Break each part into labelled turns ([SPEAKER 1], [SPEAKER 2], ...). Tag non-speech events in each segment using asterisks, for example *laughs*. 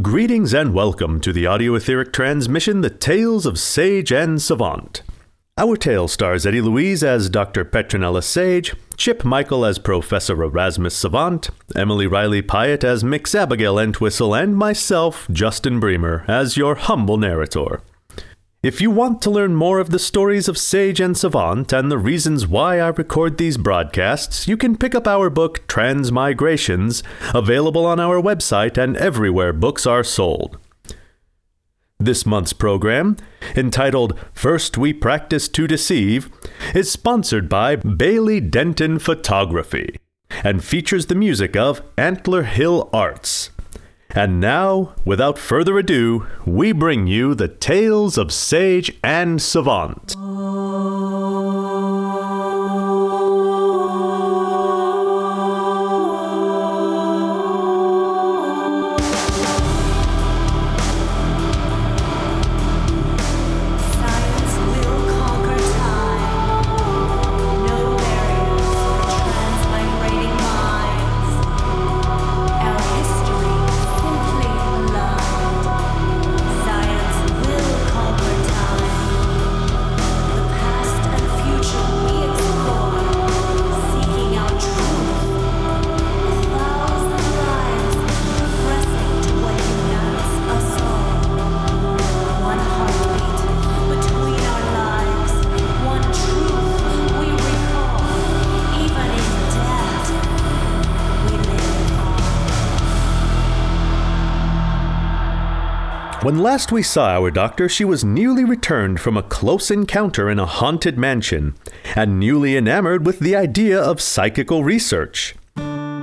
[SPEAKER 1] Greetings and welcome to the audio etheric transmission The Tales of Sage and Savant. Our tale stars Eddie Louise as Dr. Petronella Sage, Chip Michael as Professor Erasmus Savant, Emily Riley Pyatt as Mix Abigail Entwistle, and myself, Justin Bremer, as your humble narrator. If you want to learn more of the stories of Sage and Savant and the reasons why I record these broadcasts, you can pick up our book Transmigrations, available on our website and everywhere books are sold. This month's program, entitled First We Practice to Deceive, is sponsored by Bailey Denton Photography and features the music of Antler Hill Arts. And now, without further ado, we bring you the tales of Sage and Savant. When last we saw our doctor, she was newly returned from a close encounter in a haunted mansion, and newly enamored with the idea of psychical research.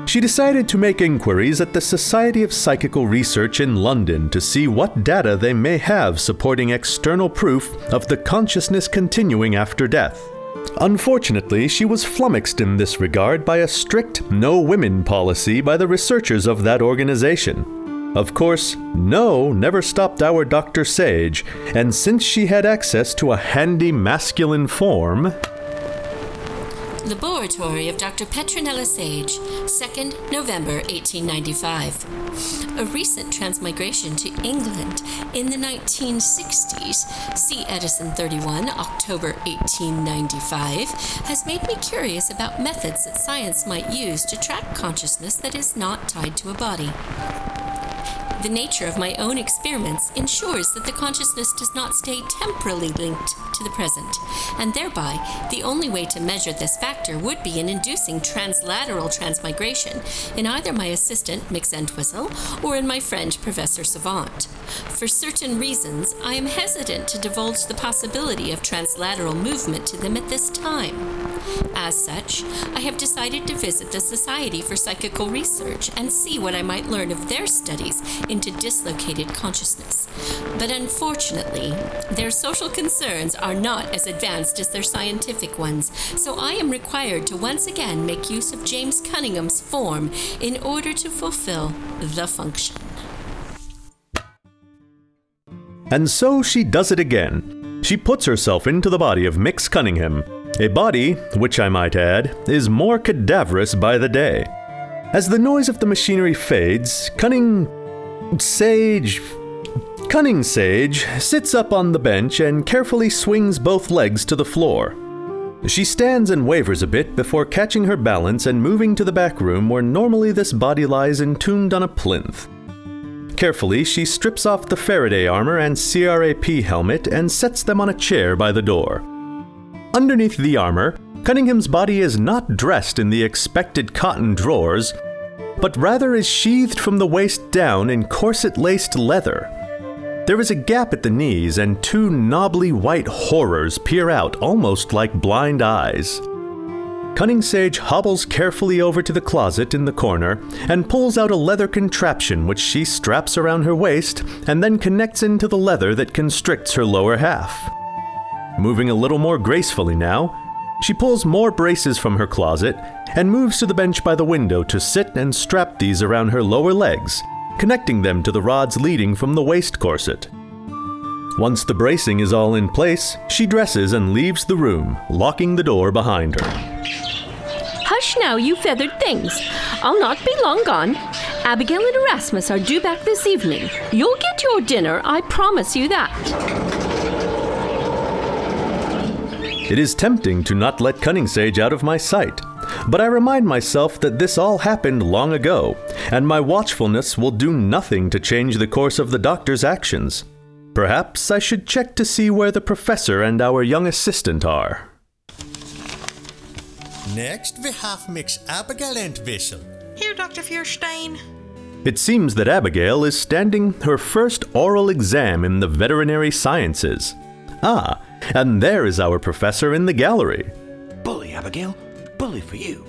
[SPEAKER 1] She decided to make inquiries at the Society of Psychical Research in London to see what data they may have supporting external proof of the consciousness continuing after death. Unfortunately, she was flummoxed in this regard by a strict no women policy by the researchers of that organization. Of course, no never stopped our Dr. Sage, and since she had access to a handy masculine form,
[SPEAKER 2] Laboratory of Dr. Petronella Sage, 2nd November 1895. A recent transmigration to England in the 1960s, see Edison 31, October 1895, has made me curious about methods that science might use to track consciousness that is not tied to a body. The nature of my own experiments ensures that the consciousness does not stay temporally linked to the present, and thereby the only way to measure this factor would be in inducing translateral transmigration in either my assistant, Mix Entwistle, or in my friend, Professor Savant. For certain reasons, I am hesitant to divulge the possibility of translateral movement to them at this time. As such, I have decided to visit the Society for Psychical Research and see what I might learn of their studies into dislocated consciousness. But unfortunately, their social concerns are not as advanced as their scientific ones, so I am required to once again make use of James Cunningham's form in order to fulfill the function.
[SPEAKER 1] And so she does it again. She puts herself into the body of Mix Cunningham, a body, which I might add, is more cadaverous by the day. As the noise of the machinery fades, Cunning Sage. Cunning Sage sits up on the bench and carefully swings both legs to the floor. She stands and wavers a bit before catching her balance and moving to the back room where normally this body lies entombed on a plinth. Carefully, she strips off the Faraday armor and CRAP helmet and sets them on a chair by the door. Underneath the armor, Cunningham's body is not dressed in the expected cotton drawers, but rather is sheathed from the waist down in corset laced leather. There is a gap at the knees, and two knobbly white horrors peer out almost like blind eyes. Cunning Sage hobbles carefully over to the closet in the corner and pulls out a leather contraption which she straps around her waist and then connects into the leather that constricts her lower half. Moving a little more gracefully now, she pulls more braces from her closet and moves to the bench by the window to sit and strap these around her lower legs, connecting them to the rods leading from the waist corset. Once the bracing is all in place, she dresses and leaves the room, locking the door behind her.
[SPEAKER 3] Hush now, you feathered things. I'll not be long gone.
[SPEAKER 2] Abigail and Erasmus are due back this evening. You'll get your dinner, I promise you that.
[SPEAKER 1] It is tempting to not let Cunning Sage out of my sight, but I remind myself that this all happened long ago, and my watchfulness will do nothing to change the course of the doctor's actions. Perhaps I should check to see where the professor and our young assistant are.
[SPEAKER 4] Next, we have Miss Abigail Entwistle.
[SPEAKER 5] Here, Dr. Feuerstein.
[SPEAKER 1] It seems that Abigail is standing her first oral exam in the veterinary sciences. Ah, and there is our professor in the gallery.
[SPEAKER 6] Bully, Abigail. Bully for you.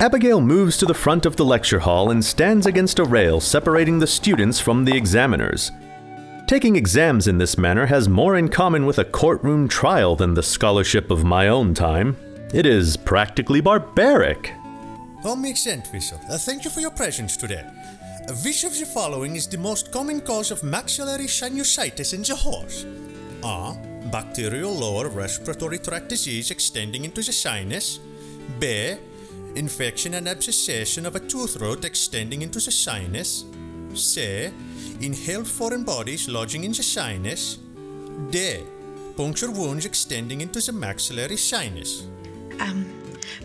[SPEAKER 1] Abigail moves to the front of the lecture hall and stands against a rail separating the students from the examiners. Taking exams in this manner has more in common with a courtroom trial than the scholarship of my own time. It is practically barbaric.
[SPEAKER 4] Oh, Miss Entwistle, uh, thank you for your presence today. Uh, which of the following is the most common cause of maxillary sinusitis in the horse? A. Bacterial lower respiratory tract disease extending into the sinus. B. Infection and abscessation of a tooth root extending into the sinus. C. Inhaled foreign bodies lodging in the sinus. D. Puncture wounds extending into the maxillary sinus.
[SPEAKER 5] Um,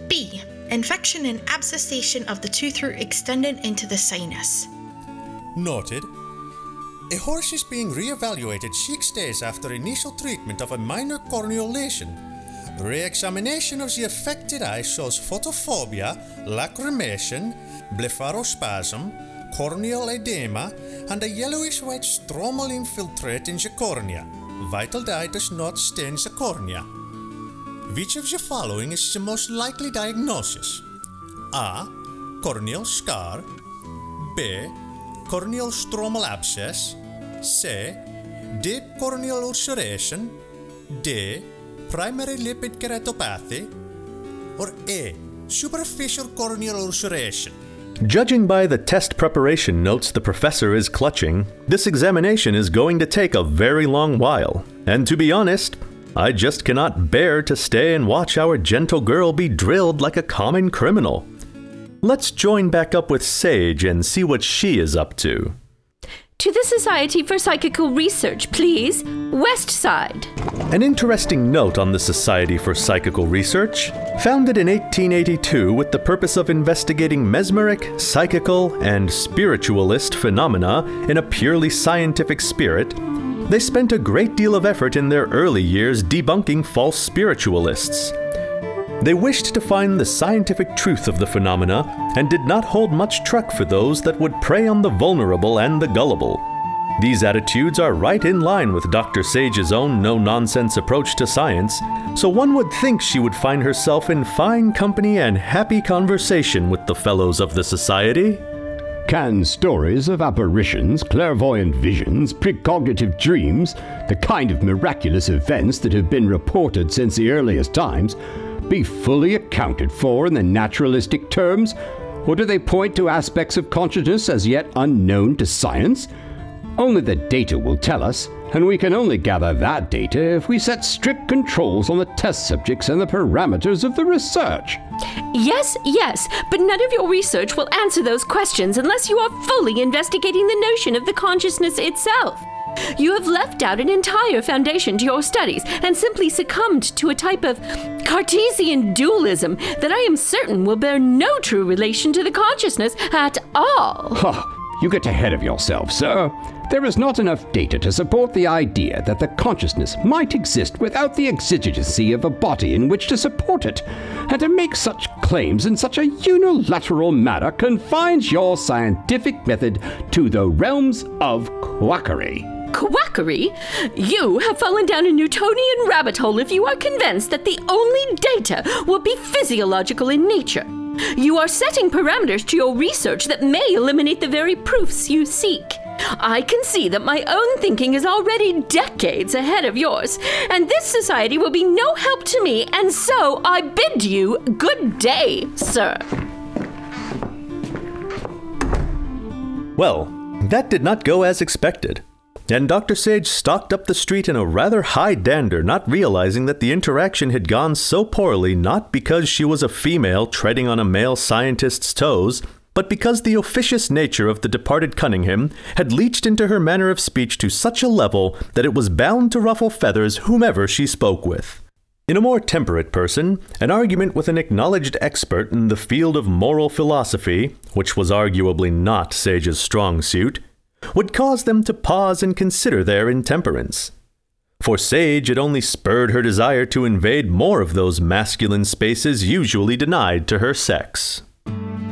[SPEAKER 5] B. Infection and abscessation of the tooth root extending into the sinus.
[SPEAKER 4] Noted. A horse is being re-evaluated six days after initial treatment of a minor corneal lesion. Re-examination of the affected eye shows photophobia, lacrimation, blepharospasm, corneal edema, and a yellowish-white stromal infiltrate in the cornea. Vital dye does not stain the cornea. Which of the following is the most likely diagnosis? A. Corneal scar. B. Corneal stromal abscess. C. Deep corneal ulceration. D. Primary lipid keratopathy. Or E. Superficial corneal ulceration.
[SPEAKER 1] Judging by the test preparation notes the professor is clutching, this examination is going to take a very long while. And to be honest, I just cannot bear to stay and watch our gentle girl be drilled like a common criminal. Let's join back up with Sage and see what she is up to.
[SPEAKER 2] To the Society for Psychical Research, please. West Side.
[SPEAKER 1] An interesting note on the Society for Psychical Research. Founded in 1882 with the purpose of investigating mesmeric, psychical, and spiritualist phenomena in a purely scientific spirit, they spent a great deal of effort in their early years debunking false spiritualists. They wished to find the scientific truth of the phenomena and did not hold much truck for those that would prey on the vulnerable and the gullible. These attitudes are right in line with Dr. Sage's own no nonsense approach to science, so one would think she would find herself in fine company and happy conversation with the fellows of the Society.
[SPEAKER 7] Can stories of apparitions, clairvoyant visions, precognitive dreams, the kind of miraculous events that have been reported since the earliest times, be fully accounted for in the naturalistic terms, or do they point to aspects of consciousness as yet unknown to science? Only the data will tell us, and we can only gather that data if we set strict controls on the test subjects and the parameters of the research.
[SPEAKER 2] Yes, yes, but none of your research will answer those questions unless you are fully investigating the notion of the consciousness itself. You have left out an entire foundation to your studies and simply succumbed to a type of Cartesian dualism that I am certain will bear no true relation to the consciousness at all.
[SPEAKER 7] Ha! You get ahead of yourself, sir. There is not enough data to support the idea that the consciousness might exist without the exigency of a body in which to support it. And to make such claims in such a unilateral manner confines your scientific method to the realms of quackery.
[SPEAKER 2] Quackery? You have fallen down a Newtonian rabbit hole if you are convinced that the only data will be physiological in nature. You are setting parameters to your research that may eliminate the very proofs you seek. I can see that my own thinking is already decades ahead of yours, and this society will be no help to me, and so I bid you good day, sir.
[SPEAKER 1] Well, that did not go as expected. And Dr. Sage stalked up the street in a rather high dander, not realizing that the interaction had gone so poorly not because she was a female treading on a male scientist's toes, but because the officious nature of the departed Cunningham had leached into her manner of speech to such a level that it was bound to ruffle feathers whomever she spoke with. In a more temperate person, an argument with an acknowledged expert in the field of moral philosophy, which was arguably not Sage's strong suit, would cause them to pause and consider their intemperance. For Sage had only spurred her desire to invade more of those masculine spaces usually denied to her sex.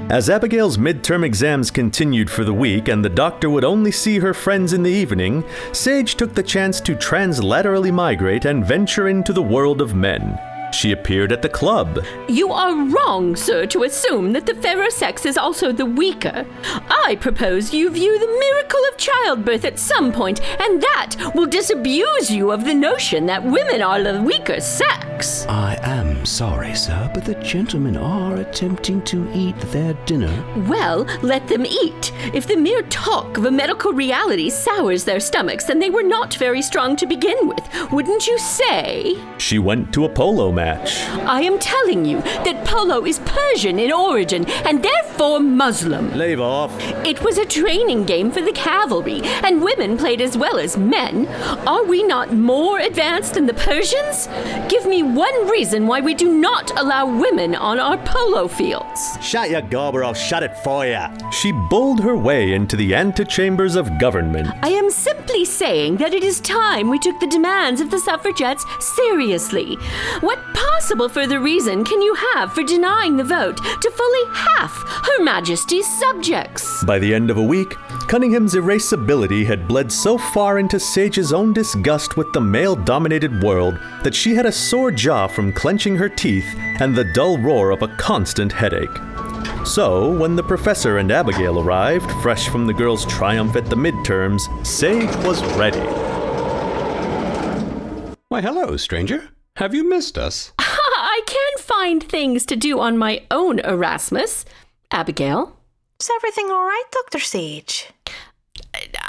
[SPEAKER 1] As Abigail's midterm exams continued for the week and the doctor would only see her friends in the evening, Sage took the chance to translaterally migrate and venture into the world of men. She appeared at the club.
[SPEAKER 2] You are wrong, sir, to assume that the fairer sex is also the weaker. I propose you view the miracle of childbirth at some point, and that will disabuse you of the notion that women are the weaker sex.
[SPEAKER 7] I am sorry, sir, but the gentlemen are attempting to eat their dinner.
[SPEAKER 2] Well, let them eat. If the mere talk of a medical reality sours their stomachs, then they were not very strong to begin with, wouldn't you say?
[SPEAKER 1] She went to a polo match.
[SPEAKER 2] I am telling you that polo is Persian in origin and therefore Muslim.
[SPEAKER 1] Leave off.
[SPEAKER 2] It was a training game for the cavalry, and women played as well as men. Are we not more advanced than the Persians? Give me one reason why we do not allow women on our polo fields.
[SPEAKER 1] Shut your gob or I'll shut it for you. She bowled her way into the antechambers of government.
[SPEAKER 2] I am simply saying that it is time we took the demands of the suffragettes seriously. What possible further reason can you have for denying the vote to fully half Her Majesty's subjects?
[SPEAKER 1] By the end of a week, Cunningham's erasability had bled so far into Sage's own disgust with the male dominated world that she had a sore jaw from clenching her teeth and the dull roar of a constant headache. So, when the professor and Abigail arrived, fresh from the girls' triumph at the midterms, Sage was ready.
[SPEAKER 8] Why, hello, stranger. Have you missed us? *laughs*
[SPEAKER 2] I can find things to do on my own, Erasmus. Abigail?
[SPEAKER 5] Is everything all right, Dr. Sage?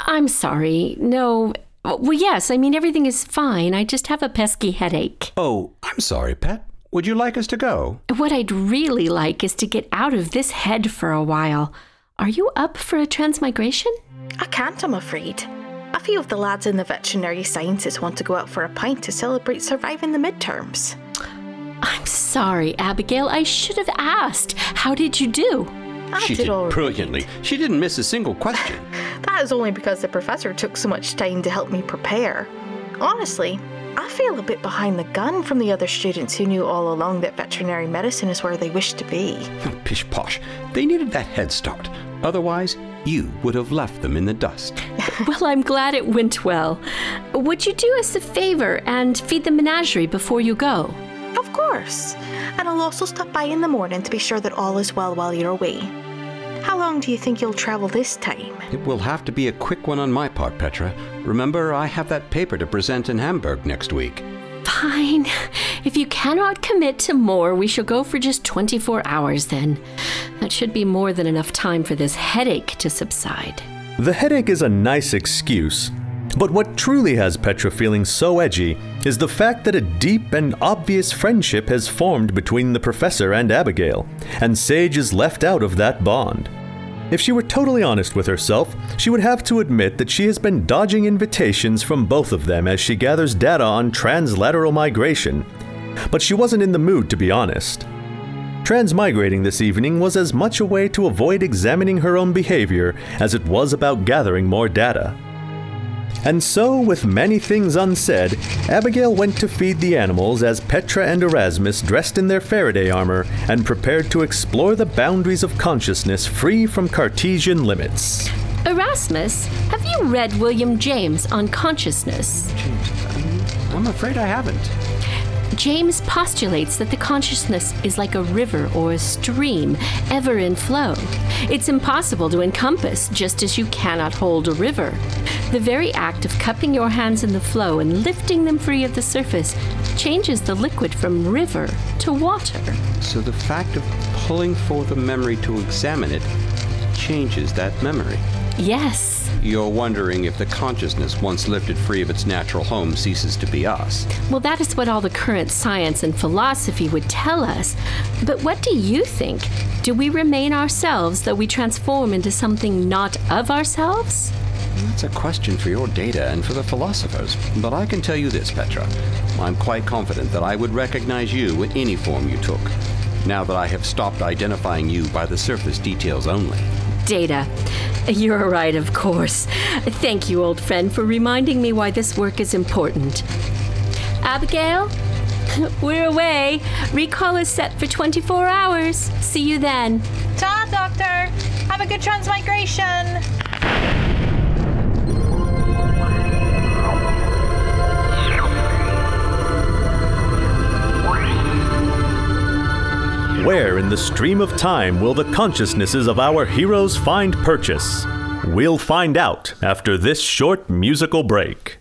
[SPEAKER 2] I'm sorry. No. Well, yes, I mean, everything is fine. I just have a pesky headache.
[SPEAKER 8] Oh, I'm sorry, pet. Would you like us to go?
[SPEAKER 2] What I'd really like is to get out of this head for a while. Are you up for a transmigration?
[SPEAKER 5] I can't, I'm afraid. A few of the lads in the veterinary sciences want to go out for a pint to celebrate surviving the midterms.
[SPEAKER 2] I'm sorry, Abigail. I should have asked. How did you do?
[SPEAKER 5] I
[SPEAKER 8] she did
[SPEAKER 5] all right.
[SPEAKER 8] brilliantly. She didn't miss a single question. *laughs*
[SPEAKER 5] That is only because the professor took so much time to help me prepare. Honestly, I feel a bit behind the gun from the other students who knew all along that veterinary medicine is where they wish to be. *laughs*
[SPEAKER 8] Pish posh. They needed that head start. Otherwise, you would have left them in the dust. *laughs*
[SPEAKER 2] Well, I'm glad it went well. Would you do us a favor and feed the menagerie before you go?
[SPEAKER 5] Of course. And I'll also stop by in the morning to be sure that all is well while you're away. How long do you think you'll travel this time?
[SPEAKER 8] It will have to be a quick one on my part, Petra. Remember, I have that paper to present in Hamburg next week.
[SPEAKER 2] Fine. If you cannot commit to more, we shall go for just 24 hours then. That should be more than enough time for this headache to subside.
[SPEAKER 1] The headache is a nice excuse, but what truly has Petra feeling so edgy is the fact that a deep and obvious friendship has formed between the professor and Abigail, and Sage is left out of that bond. If she were totally honest with herself, she would have to admit that she has been dodging invitations from both of them as she gathers data on translateral migration. But she wasn't in the mood to be honest. Transmigrating this evening was as much a way to avoid examining her own behavior as it was about gathering more data. And so, with many things unsaid, Abigail went to feed the animals as Petra and Erasmus dressed in their Faraday armor and prepared to explore the boundaries of consciousness free from Cartesian limits.
[SPEAKER 2] Erasmus, have you read William James on consciousness?
[SPEAKER 8] I'm afraid I haven't.
[SPEAKER 2] James postulates that the consciousness is like a river or a stream, ever in flow. It's impossible to encompass, just as you cannot hold a river. The very act of cupping your hands in the flow and lifting them free of the surface changes the liquid from river to water.
[SPEAKER 8] So the fact of pulling forth a memory to examine it changes that memory.
[SPEAKER 2] Yes,
[SPEAKER 8] You're wondering if the consciousness, once lifted free of its natural home, ceases to be us.
[SPEAKER 2] Well, that is what all the current science and philosophy would tell us. But what do you think? Do we remain ourselves though we transform into something not of ourselves?
[SPEAKER 8] That's a question for your data and for the philosophers. But I can tell you this, Petra. I'm quite confident that I would recognize you in any form you took, now that I have stopped identifying you by the surface details only.
[SPEAKER 2] Data. *laughs* You're right, of course. Thank you, old friend, for reminding me why this work is important. Abigail? *laughs* We're away. Recall is set for 24 hours. See you then.
[SPEAKER 9] Ta, Doctor! Have a good transmigration!
[SPEAKER 1] Where in the stream of time will the consciousnesses of our heroes find purchase? We'll find out after this short musical break.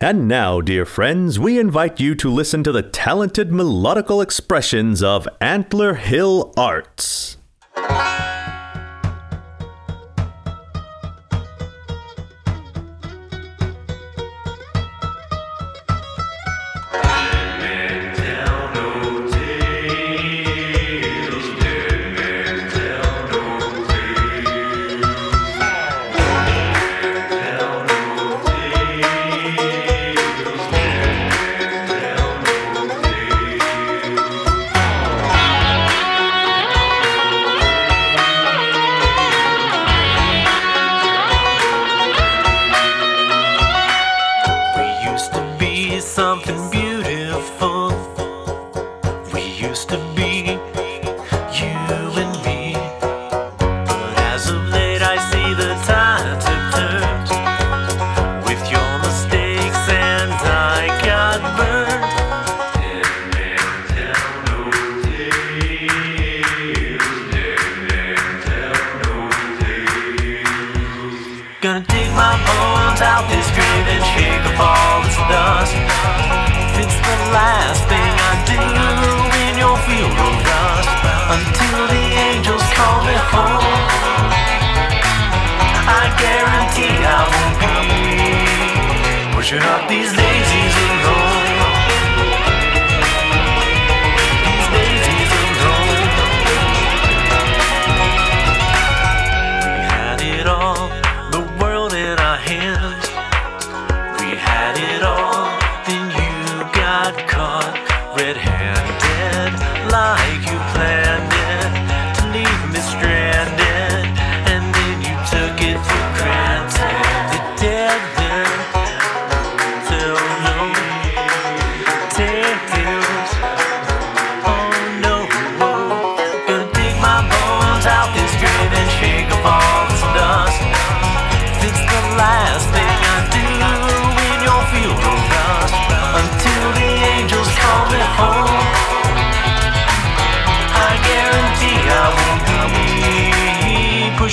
[SPEAKER 1] And now, dear friends, we invite you to listen to the talented melodical expressions of Antler Hill Arts.
[SPEAKER 10] Used to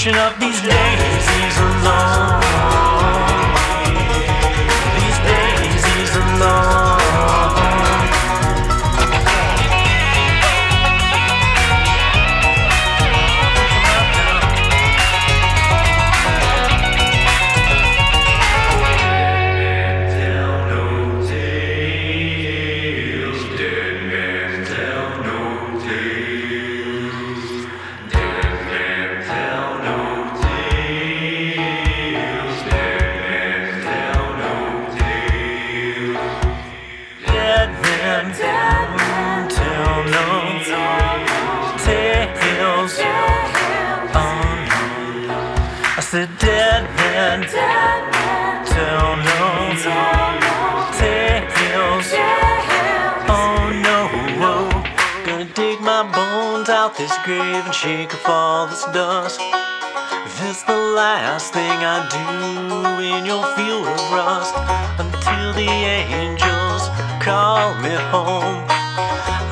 [SPEAKER 10] pushing up these daisies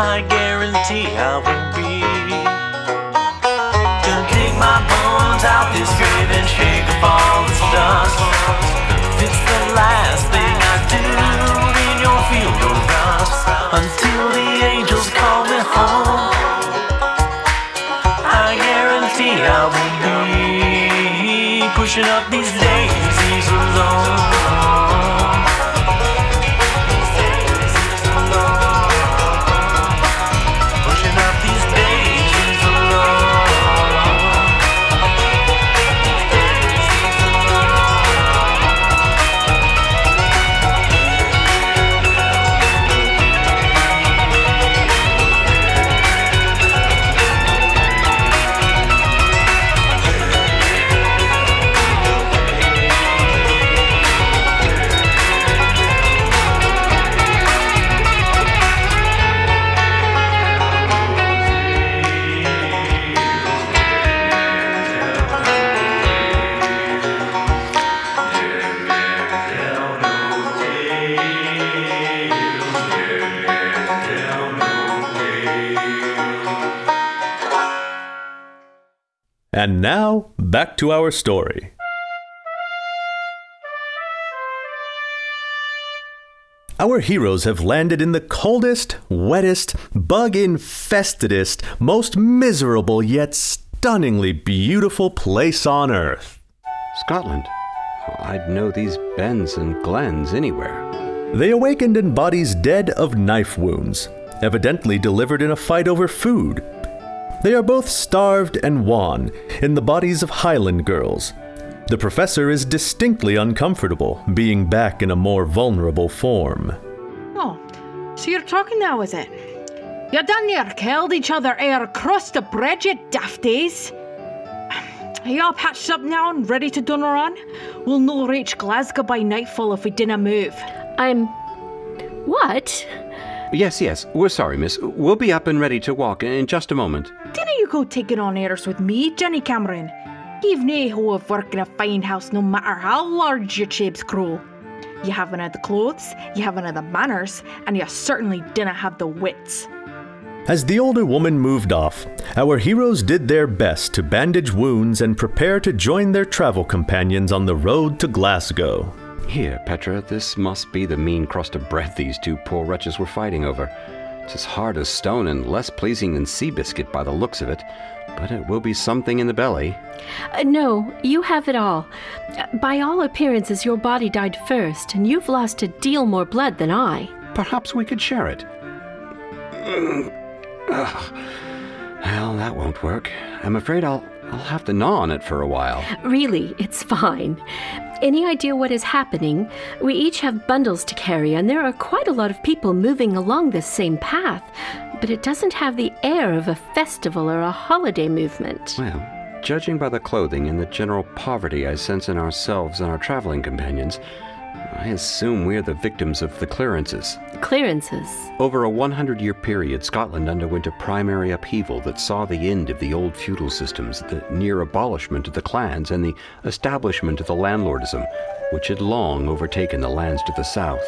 [SPEAKER 10] I guarantee I will be. Gonna dig my bones out this grave and shake off all this dust. If It's the last thing I do in your field of rust until the angels call me home. I guarantee I will be pushing up these
[SPEAKER 1] And now, back to our story. Our heroes have landed in the coldest, wettest, bug infestedest, most miserable yet stunningly beautiful place on Earth.
[SPEAKER 7] Scotland. I'd know these bens and glens anywhere.
[SPEAKER 1] They awakened in bodies dead of knife wounds, evidently delivered in a fight over food. They are both starved and wan, in the bodies of Highland girls. The professor is distinctly uncomfortable, being back in a more vulnerable form.
[SPEAKER 11] Oh, so you're talking now, is it? You done near killed each other ere across the bridge, you dafties. Are you all patched up now and ready to done on? We'll no reach Glasgow by nightfall if we dinna move.
[SPEAKER 2] I'm. What?
[SPEAKER 7] Yes, yes. We're sorry, miss. We'll be up and ready to walk in just a moment.
[SPEAKER 11] Dinna you go taking on airs with me, Jenny Cameron. You've nae hoe of work in a fine house no matter how large your chapes grow. You haven't had the clothes, you haven't had the manners, and you certainly dinna have the wits.
[SPEAKER 1] As the older woman moved off, our heroes did their best to bandage wounds and prepare to join their travel companions on the road to Glasgow.
[SPEAKER 7] Here, Petra, this must be the mean crust of bread these two poor wretches were fighting over. It's as hard as stone and less pleasing than sea biscuit by the looks of it, but it will be something in the belly.
[SPEAKER 2] Uh, no, you have it all. Uh, By all appearances, your body died first, and you've lost a deal more blood than I.
[SPEAKER 7] Perhaps we could share it. *clears throat* Well, that won't work. I'm afraid I'll I'll have to gnaw on it for a while.
[SPEAKER 2] Really, it's fine. Any idea what is happening? We each have bundles to carry, and there are quite a lot of people moving along this same path. But it doesn't have the air of a festival or a holiday movement.
[SPEAKER 7] Well, judging by the clothing and the general poverty I sense in ourselves and our traveling companions, I assume we're the victims of the clearances.
[SPEAKER 2] Clearances.
[SPEAKER 7] Over a 100 year period, Scotland underwent a primary upheaval that saw the end of the old feudal systems, the near abolishment of the clans, and the establishment of the landlordism, which had long overtaken the lands to the south.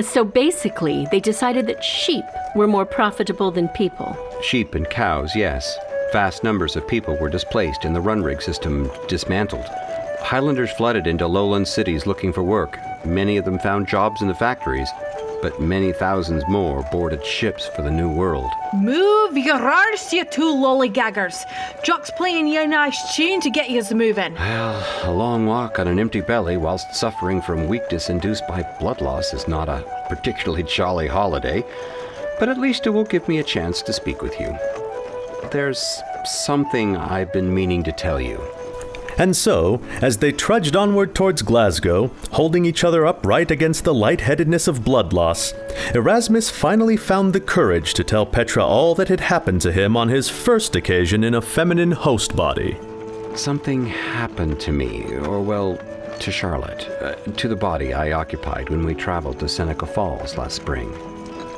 [SPEAKER 2] So basically, they decided that sheep were more profitable than people.
[SPEAKER 7] Sheep and cows, yes. Vast numbers of people were displaced and the run rig system dismantled. Highlanders flooded into lowland cities looking for work. Many of them found jobs in the factories, but many thousands more boarded ships for the New World.
[SPEAKER 11] Move your arse, you two lollygaggers. Jock's playing you a nice tune to get yous moving.
[SPEAKER 7] Well, a long walk on an empty belly whilst suffering from weakness induced by blood loss is not a particularly jolly holiday, but at least it will give me a chance to speak with you. There's something I've been meaning to tell you.
[SPEAKER 1] And so, as they trudged onward towards Glasgow, holding each other upright against the lightheadedness of blood loss, Erasmus finally found the courage to tell Petra all that had happened to him on his first occasion in a feminine host body.
[SPEAKER 7] Something happened to me, or well, to Charlotte, uh, to the body I occupied when we traveled to Seneca Falls last spring.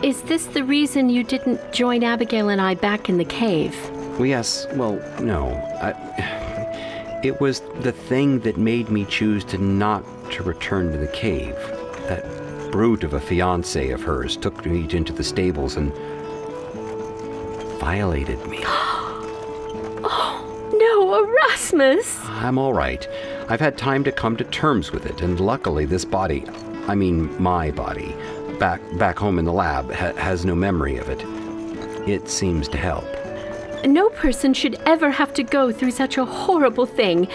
[SPEAKER 2] Is this the reason you didn't join Abigail and I back in the cave?
[SPEAKER 7] Well, yes, well, no. I, it was the thing that made me choose to not to return to the cave. That brute of a fiance of hers took me into the stables and violated me. *gasps*
[SPEAKER 2] Oh, no, Erasmus!
[SPEAKER 7] I'm all right. I've had time to come to terms with it, and luckily, this body, I mean my body, back back home in the lab, ha- has no memory of it. It seems to help.
[SPEAKER 2] No person should ever have to go through such a horrible thing.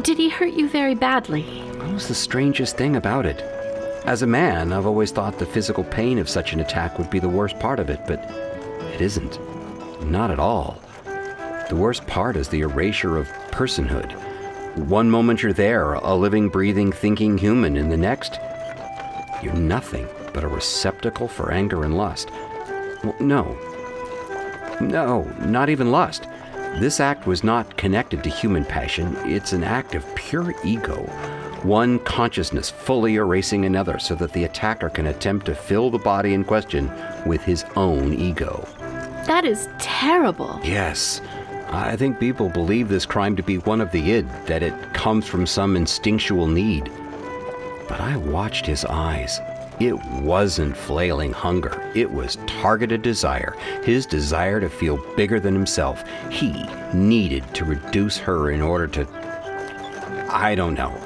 [SPEAKER 2] Did he hurt you very badly?
[SPEAKER 7] What was the strangest thing about it? As a man, I've always thought the physical pain of such an attack would be the worst part of it, but it isn't. Not at all. The worst part is the erasure of personhood. One moment you're there, a living, breathing, thinking human, and the next, you're nothing but a receptacle for anger and lust. Well, no. No, not even lust. This act was not connected to human passion, it's an act of pure ego. One consciousness fully erasing another so that the attacker can attempt to fill the body in question with his own ego.
[SPEAKER 2] That is terrible.
[SPEAKER 7] Yes. I think people believe this crime to be one of the id, that it comes from some instinctual need. But I watched his eyes. It wasn't flailing hunger, it was targeted desire. His desire to feel bigger than himself. He needed to reduce her in order to. I don't know.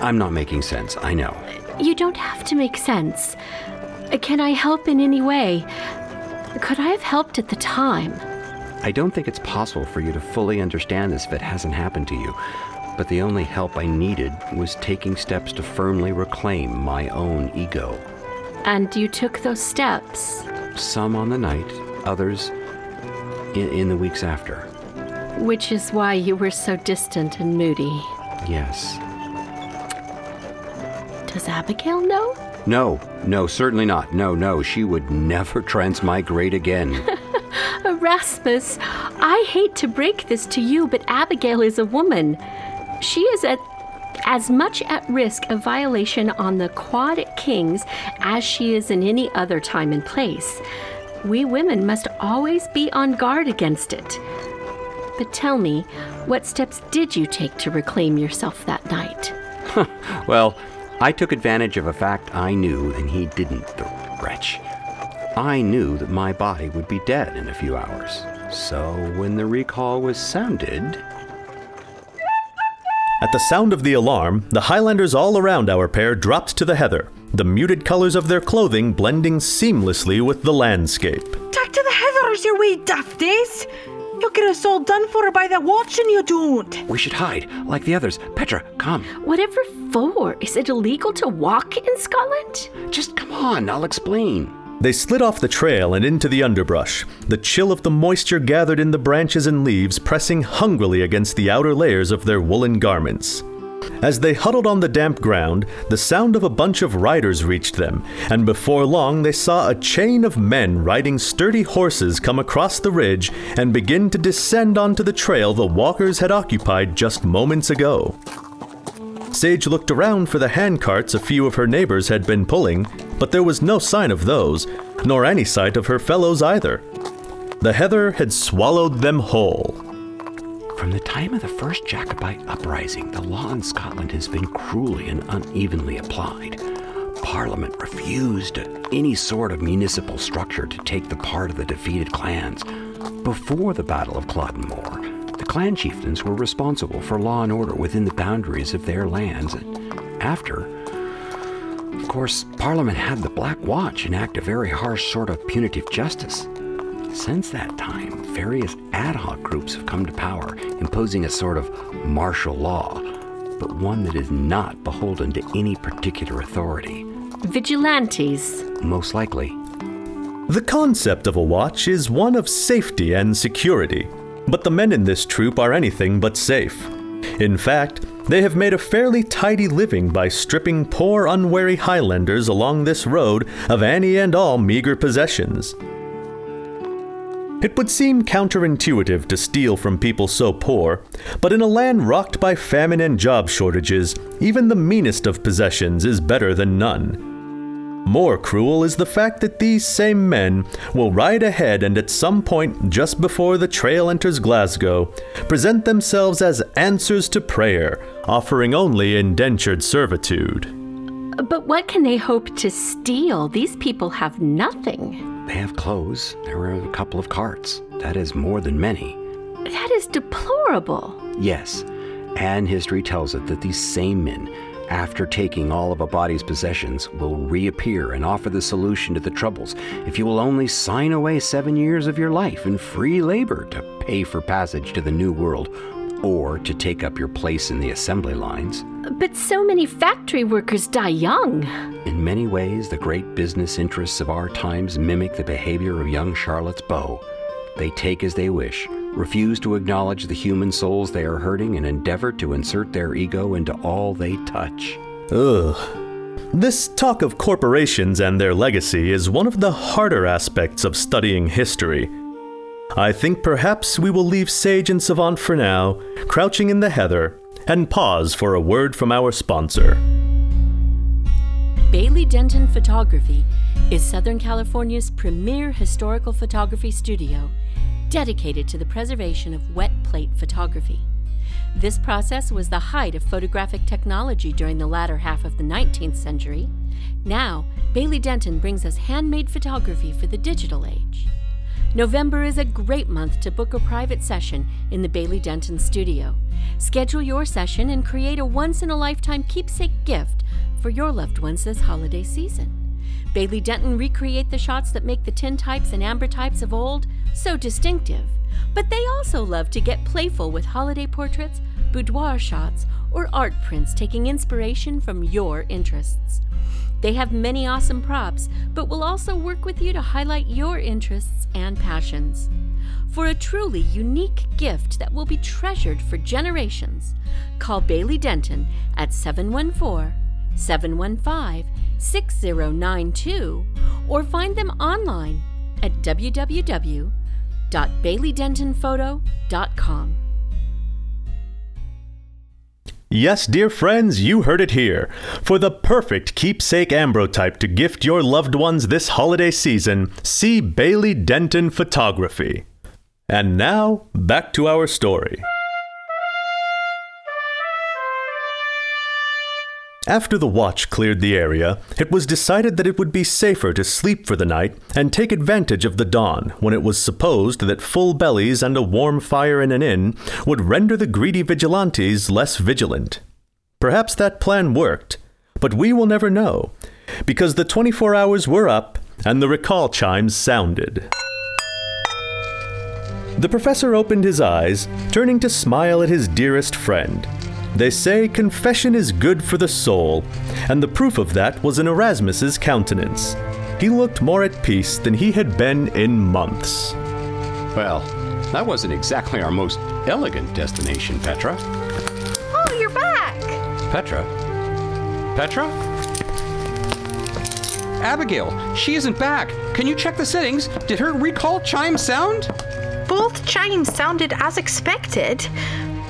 [SPEAKER 7] I'm not making sense, I know.
[SPEAKER 2] You don't have to make sense. Can I help in any way? Could I have helped at the time?
[SPEAKER 7] I don't think it's possible for you to fully understand this if it hasn't happened to you. But the only help I needed was taking steps to firmly reclaim my own ego.
[SPEAKER 2] And you took those steps,
[SPEAKER 7] Some on the night, others in, in the weeks after.
[SPEAKER 2] which is why you were so distant and moody.
[SPEAKER 7] Yes.
[SPEAKER 2] Does Abigail know?
[SPEAKER 7] No, no, certainly not. No, no, she would never transmigrate again. *laughs*
[SPEAKER 2] Erasmus, I hate to break this to you, but Abigail is a woman. She is at as much at risk of violation on the Quad Kings as she is in any other time and place. We women must always be on guard against it. But tell me, what steps did you take to reclaim yourself that night? *laughs*
[SPEAKER 7] well, I took advantage of a fact I knew and he didn't, the wretch. I knew that my body would be dead in a few hours. So when the recall was sounded,
[SPEAKER 1] At the sound of the alarm, the Highlanders all around our pair dropped to the heather, the muted colors of their clothing blending seamlessly with the landscape.
[SPEAKER 11] Tack to the heathers, you wee dafties! You'll get us all done for by that watching you don't.
[SPEAKER 7] we should hide, like the others. Petra, come.
[SPEAKER 2] Whatever for? Is it illegal to walk in Scotland?
[SPEAKER 7] Just come on, I'll explain.
[SPEAKER 1] They slid off the trail and into the underbrush, the chill of the moisture gathered in the branches and leaves pressing hungrily against the outer layers of their woolen garments. As they huddled on the damp ground, the sound of a bunch of riders reached them, and before long they saw a chain of men riding sturdy horses come across the ridge and begin to descend onto the trail the walkers had occupied just moments ago. Sage looked around for the handcarts a few of her neighbors had been pulling, but there was no sign of those, nor any sight of her fellows either. The heather had swallowed them whole.
[SPEAKER 7] From the time of the first Jacobite uprising, the law in Scotland has been cruelly and unevenly applied. Parliament refused any sort of municipal structure to take the part of the defeated clans. Before the Battle of Culloden Moor, the clan chieftains were responsible for law and order within the boundaries of their lands. And after, of course, Parliament had the Black Watch enact a very harsh sort of punitive justice. Since that time, various ad hoc groups have come to power, imposing a sort of martial law, but one that is not beholden to any particular authority.
[SPEAKER 2] Vigilantes.
[SPEAKER 7] Most likely.
[SPEAKER 1] The concept of a watch is one of safety and security, but the men in this troop are anything but safe. In fact, they have made a fairly tidy living by stripping poor unwary Highlanders along this road of any and all meager possessions. It would seem counterintuitive to steal from people so poor, but in a land rocked by famine and job shortages, even the meanest of possessions is better than none. More cruel is the fact that these same men will ride ahead and at some point just before the trail enters Glasgow, present themselves as answers to prayer, offering only indentured servitude.
[SPEAKER 2] But what can they hope to steal? These people have nothing.
[SPEAKER 7] They have clothes. There are a couple of carts. That is more than many.
[SPEAKER 2] That is deplorable.
[SPEAKER 7] Yes, and history tells us that these same men, after taking all of a body's possessions, will reappear and offer the solution to the troubles if you will only sign away seven years of your life in free labor to pay for passage to the New World or to take up your place in the assembly lines.
[SPEAKER 2] But so many factory workers die young.
[SPEAKER 7] In many ways, the great business interests of our times mimic the behavior of young Charlotte's Beau. They take as they wish, refuse to acknowledge the human souls they are hurting, and endeavor to insert their ego into all they touch.
[SPEAKER 1] Ugh. This talk of corporations and their legacy is one of the harder aspects of studying history. I think perhaps we will leave Sage and Savant for now, crouching in the heather, and pause for a word from our sponsor.
[SPEAKER 2] Bailey Denton Photography is Southern California's premier historical photography studio dedicated to the preservation of wet plate photography. This process was the height of photographic technology during the latter half of the 19th century, Now, Bailey Denton brings us handmade photography for the digital age. November is a great month to book a private session in the Bailey Denton studio. Schedule your session and create a once in a lifetime keepsake gift for your loved ones this holiday season. Bailey Denton recreate the shots that make the tintypes and ambrotypes of old so distinctive, but they also love to get playful with holiday portraits, boudoir shots, or art prints taking inspiration from your interests. They have many awesome props, but will also work with you to highlight your interests and passions. For a truly unique gift that will be treasured for generations, call Bailey Denton at 714 715 6092 or find them online at www.baileydentonphoto.com.
[SPEAKER 1] Yes, dear friends, you heard it here. For the perfect keepsake ambrotype to gift your loved ones this holiday season, see Bailey Denton Photography. And now, back to our story. After the watch cleared the area, it was decided that it would be safer to sleep for the night and take advantage of the dawn when it was supposed that full bellies and a warm fire in an inn would render the greedy vigilantes less vigilant. Perhaps that plan worked, but we will never know, because the 24 hours were up and the recall chimes sounded. The professor opened his eyes, turning to smile at his dearest friend. They say confession is good for the soul, and the proof of that was in Erasmus's countenance. He looked more at peace than he had been in months.
[SPEAKER 8] Well, that wasn't exactly our most elegant destination, Petra.
[SPEAKER 5] Oh, you're back!
[SPEAKER 7] Petra? Petra? Abigail, she isn't back. Can you check the settings? Did her recall chime sound?
[SPEAKER 5] Both chimes sounded as expected.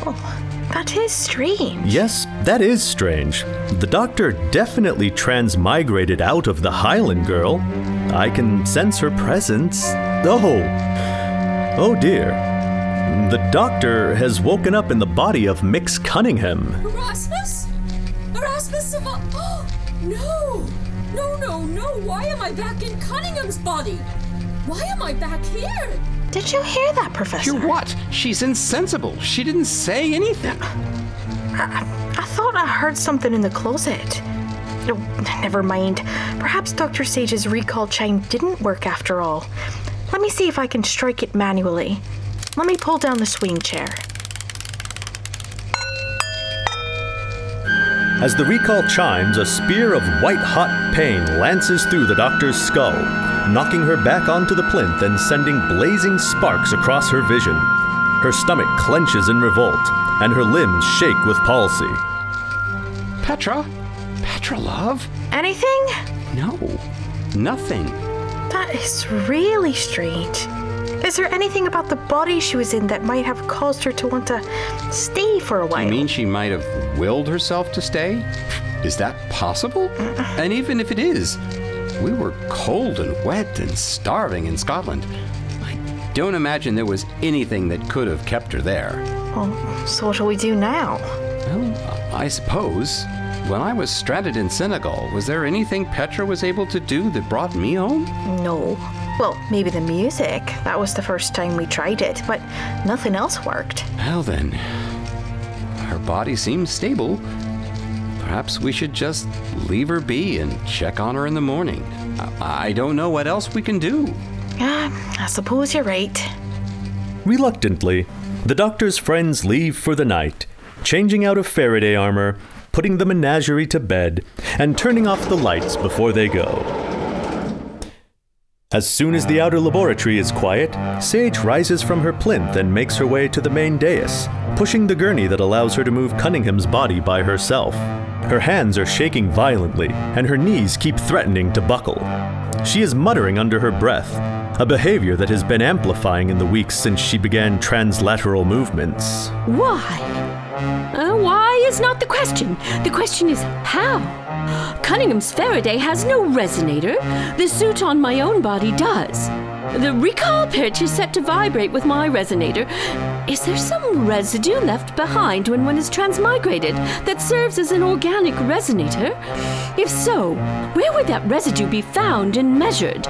[SPEAKER 5] Oh, that is strange.
[SPEAKER 1] Yes, that is strange. The doctor definitely transmigrated out of the Highland girl. I can sense her presence. Oh! Oh dear. The doctor has woken up in the body of Mix Cunningham.
[SPEAKER 12] Erasmus? Erasmus of Oh, no! No, no, no! Why am I back in Cunningham's body? Why am I back here?
[SPEAKER 5] Did you hear that, Professor?
[SPEAKER 7] Hear what? She's insensible. She didn't say anything.
[SPEAKER 5] I, I thought I heard something in the closet. Oh, never mind. Perhaps Dr. Sage's recall chime didn't work after all. Let me see if I can strike it manually. Let me pull down the swing chair.
[SPEAKER 1] As the recall chimes, a spear of white hot pain lances through the doctor's skull, knocking her back onto the plinth and sending blazing sparks across her vision. Her stomach clenches in revolt, and her limbs shake with palsy.
[SPEAKER 7] Petra? Petra, love?
[SPEAKER 5] Anything?
[SPEAKER 7] No, nothing.
[SPEAKER 5] That is really strange. Is there anything about the body she was in that might have caused her to want to stay for a while?
[SPEAKER 7] You mean she might have willed herself to stay? Is that possible? And even if it is, we were cold and wet and starving in Scotland. I don't imagine there was anything that could have kept her there.
[SPEAKER 5] Well, so what shall we do now?
[SPEAKER 7] Well, I suppose. When I was stranded in Senegal, was there anything Petra was able to do that brought me home?
[SPEAKER 5] No. Well, maybe the music. That was the first time we tried it, but nothing else worked.
[SPEAKER 7] Well, then. Her body seems stable. Perhaps we should just leave her be and check on her in the morning. I, I don't know what else we can do.
[SPEAKER 5] Yeah, I suppose you're right.
[SPEAKER 1] Reluctantly, the doctor's friends leave for the night, changing out of Faraday armor, putting the menagerie to bed, and turning off the lights before they go. As soon as the outer laboratory is quiet, Sage rises from her plinth and makes her way to the main dais, pushing the gurney that allows her to move Cunningham's body by herself. Her hands are shaking violently, and her knees keep threatening to buckle. She is muttering under her breath, a behavior that has been amplifying in the weeks since she began translateral movements.
[SPEAKER 2] Why? Uh, why is not the question. The question is how. Cunningham's Faraday has no resonator. The suit on my own body does. The recall pitch is set to vibrate with my resonator. Is there some residue left behind when one is transmigrated that serves as an organic resonator? If so, where would that residue be found and measured?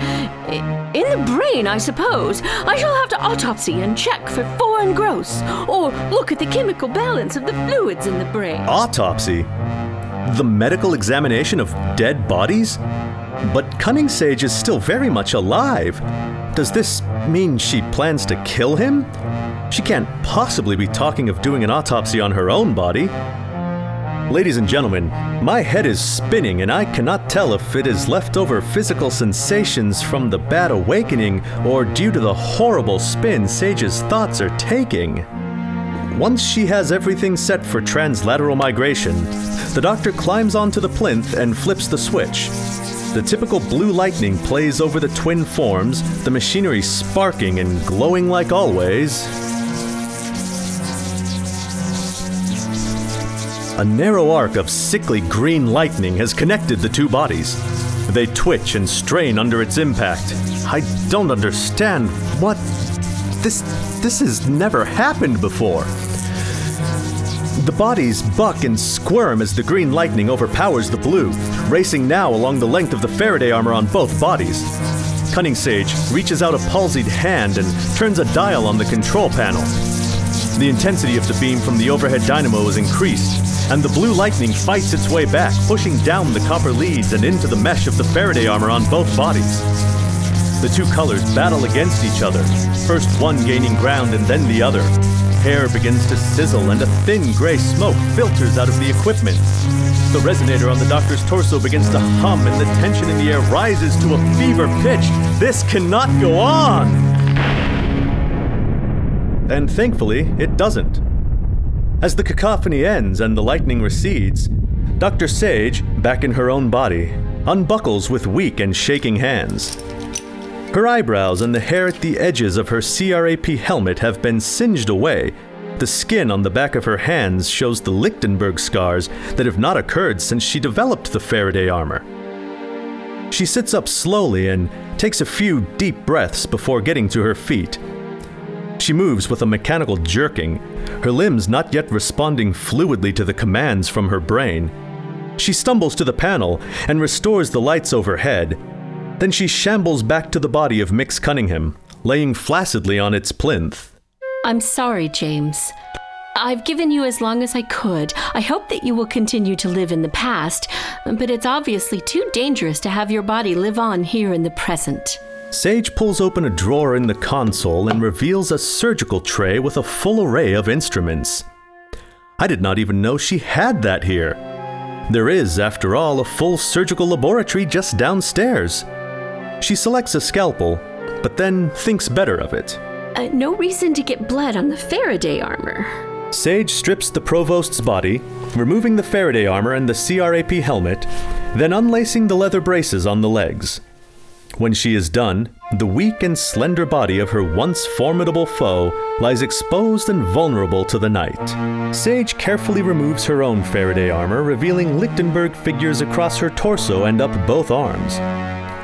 [SPEAKER 2] In the brain, I suppose. I shall have to autopsy and check for foreign growths, or look at the chemical balance of the fluids in the brain.
[SPEAKER 1] Autopsy? The medical examination of dead bodies? But Cunning Sage is still very much alive. Does this mean she plans to kill him? She can't possibly be talking of doing an autopsy on her own body. Ladies and gentlemen, my head is spinning and I cannot tell if it is leftover physical sensations from the bad awakening or due to the horrible spin Sage's thoughts are taking. Once she has everything set for translateral migration, the doctor climbs onto the plinth and flips the switch. The typical blue lightning plays over the twin forms, the machinery sparking and glowing like always. A narrow arc of sickly green lightning has connected the two bodies. They twitch and strain under its impact. I don't understand what. This. This has never happened before. The bodies buck and squirm as the green lightning overpowers the blue, racing now along the length of the Faraday armor on both bodies. Cunning Sage reaches out a palsied hand and turns a dial on the control panel. The intensity of the beam from the overhead dynamo is increased, and the blue lightning fights its way back, pushing down the copper leads and into the mesh of the Faraday armor on both bodies. The two colors battle against each other, first one gaining ground and then the other. Hair begins to sizzle and a thin gray smoke filters out of the equipment. The resonator on the doctor's torso begins to hum and the tension in the air rises to a fever pitch. This cannot go on! And thankfully, it doesn't. As the cacophony ends and the lightning recedes, Dr. Sage, back in her own body, unbuckles with weak and shaking hands. Her eyebrows and the hair at the edges of her CRAP helmet have been singed away. The skin on the back of her hands shows the Lichtenberg scars that have not occurred since she developed the Faraday armor. She sits up slowly and takes a few deep breaths before getting to her feet. She moves with a mechanical jerking, her limbs not yet responding fluidly to the commands from her brain. She stumbles to the panel and restores the lights overhead. Then she shambles back to the body of Mix Cunningham, laying flaccidly on its plinth.
[SPEAKER 2] I'm sorry, James. I've given you as long as I could. I hope that you will continue to live in the past, but it's obviously too dangerous to have your body live on here in the present.
[SPEAKER 1] Sage pulls open a drawer in the console and reveals a surgical tray with a full array of instruments. I did not even know she had that here. There is, after all, a full surgical laboratory just downstairs. She selects a scalpel, but then thinks better of it.
[SPEAKER 2] Uh, no reason to get blood on the Faraday armor.
[SPEAKER 1] Sage strips the provost's body, removing the Faraday armor and the CRAP helmet, then unlacing the leather braces on the legs. When she is done, the weak and slender body of her once formidable foe lies exposed and vulnerable to the night. Sage carefully removes her own Faraday armor, revealing Lichtenberg figures across her torso and up both arms.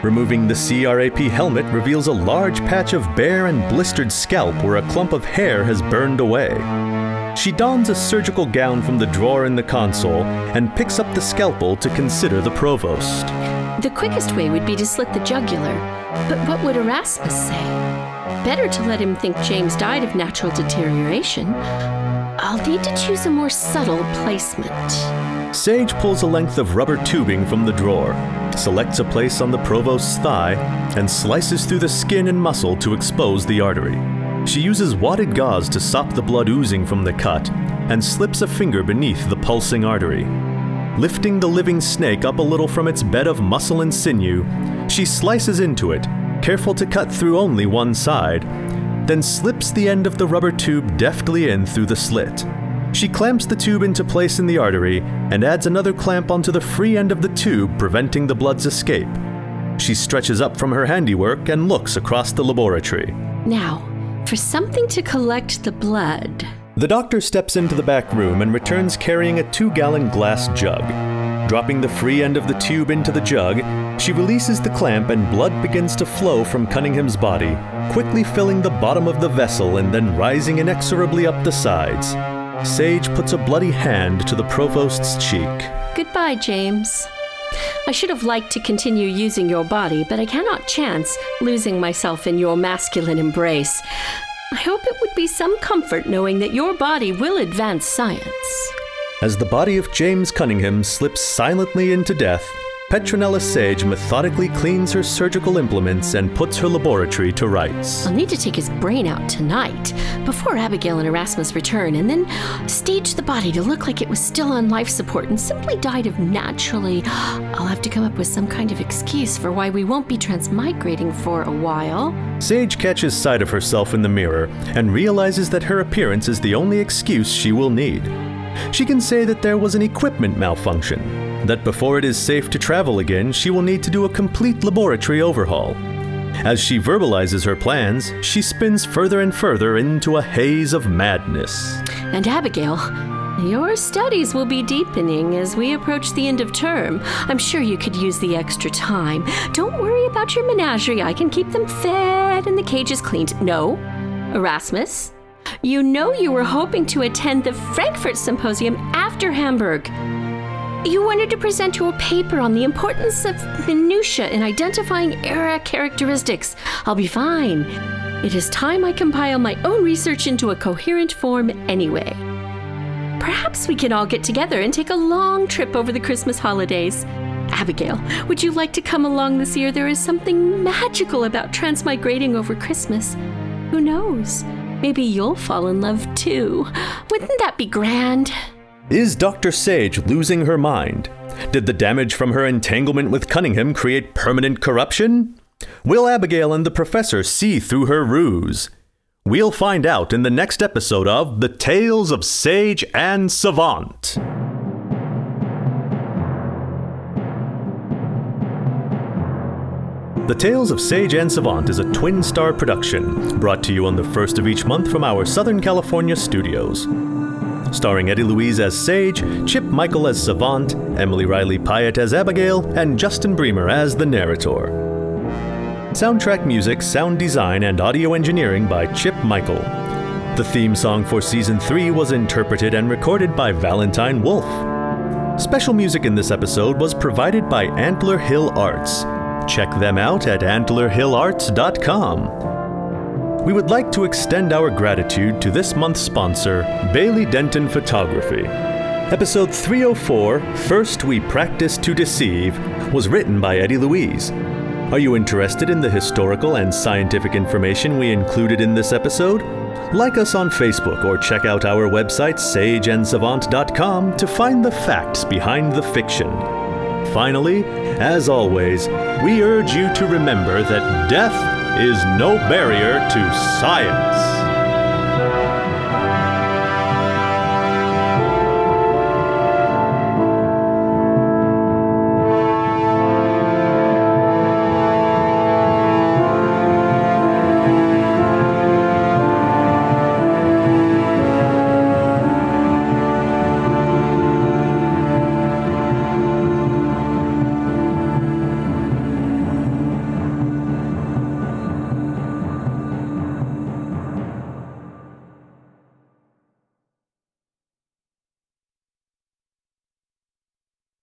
[SPEAKER 1] Removing the CRAP helmet reveals a large patch of bare and blistered scalp where a clump of hair has burned away. She dons a surgical gown from the drawer in the console and picks up the scalpel to consider the provost.
[SPEAKER 2] The quickest way would be to slit the jugular, but what would Erasmus say? Better to let him think James died of natural deterioration. I'll need to choose a more subtle placement.
[SPEAKER 1] Sage pulls a length of rubber tubing from the drawer, selects a place on the provost's thigh, and slices through the skin and muscle to expose the artery. She uses wadded gauze to stop the blood oozing from the cut and slips a finger beneath the pulsing artery. Lifting the living snake up a little from its bed of muscle and sinew, she slices into it, careful to cut through only one side, then slips the end of the rubber tube deftly in through the slit. She clamps the tube into place in the artery and adds another clamp onto the free end of the tube, preventing the blood's escape. She stretches up from her handiwork and looks across the laboratory.
[SPEAKER 2] Now, for something to collect the blood.
[SPEAKER 1] The doctor steps into the back room and returns carrying a two gallon glass jug. Dropping the free end of the tube into the jug, she releases the clamp and blood begins to flow from Cunningham's body, quickly filling the bottom of the vessel and then rising inexorably up the sides. Sage puts a bloody hand to the provost's cheek.
[SPEAKER 2] Goodbye, James. I should have liked to continue using your body, but I cannot chance losing myself in your masculine embrace. I hope it would be some comfort knowing that your body will advance science.
[SPEAKER 1] As the body of James Cunningham slips silently into death, Petronella Sage methodically cleans her surgical implements and puts her laboratory to rights.
[SPEAKER 2] I'll need to take his brain out tonight before Abigail and Erasmus return, and then stage the body to look like it was still on life support and simply died of naturally. I'll have to come up with some kind of excuse for why we won't be transmigrating for a while.
[SPEAKER 1] Sage catches sight of herself in the mirror and realizes that her appearance is the only excuse she will need. She can say that there was an equipment malfunction, that before it is safe to travel again, she will need to do a complete laboratory overhaul. As she verbalizes her plans, she spins further and further into a haze of madness.
[SPEAKER 2] And Abigail, your studies will be deepening as we approach the end of term. I'm sure you could use the extra time. Don't worry about your menagerie. I can keep them fed and the cages cleaned. No, Erasmus, you know you were hoping to attend the Frankfurt Symposium after Hamburg. You wanted to present your paper on the importance of minutiae in identifying era characteristics. I'll be fine. It is time I compile my own research into a coherent form anyway. Perhaps we can all get together and take a long trip over the Christmas holidays. Abigail, would you like to come along this year? There is something magical about transmigrating over Christmas. Who knows? Maybe you'll fall in love too. Wouldn't that be grand?
[SPEAKER 1] Is Dr. Sage losing her mind? Did the damage from her entanglement with Cunningham create permanent corruption? Will Abigail and the professor see through her ruse? We'll find out in the next episode of The Tales of Sage and Savant. The Tales of Sage and Savant is a twin star production brought to you on the first of each month from our Southern California studios. Starring Eddie Louise as Sage, Chip Michael as Savant, Emily Riley Pyatt as Abigail, and Justin Bremer as the narrator. Soundtrack music, sound design, and audio engineering by Chip Michael. The theme song for season 3 was interpreted and recorded by Valentine Wolfe. Special music in this episode was provided by Antler Hill Arts. Check them out at antlerhillarts.com. We would like to extend our gratitude to this month's sponsor, Bailey Denton Photography. Episode 304, First We Practice to Deceive, was written by Eddie Louise. Are you interested in the historical and scientific information we included in this episode? Like us on Facebook or check out our website, sageandsavant.com, to find the facts behind the fiction. Finally, as always, we urge you to remember that death is no barrier to science.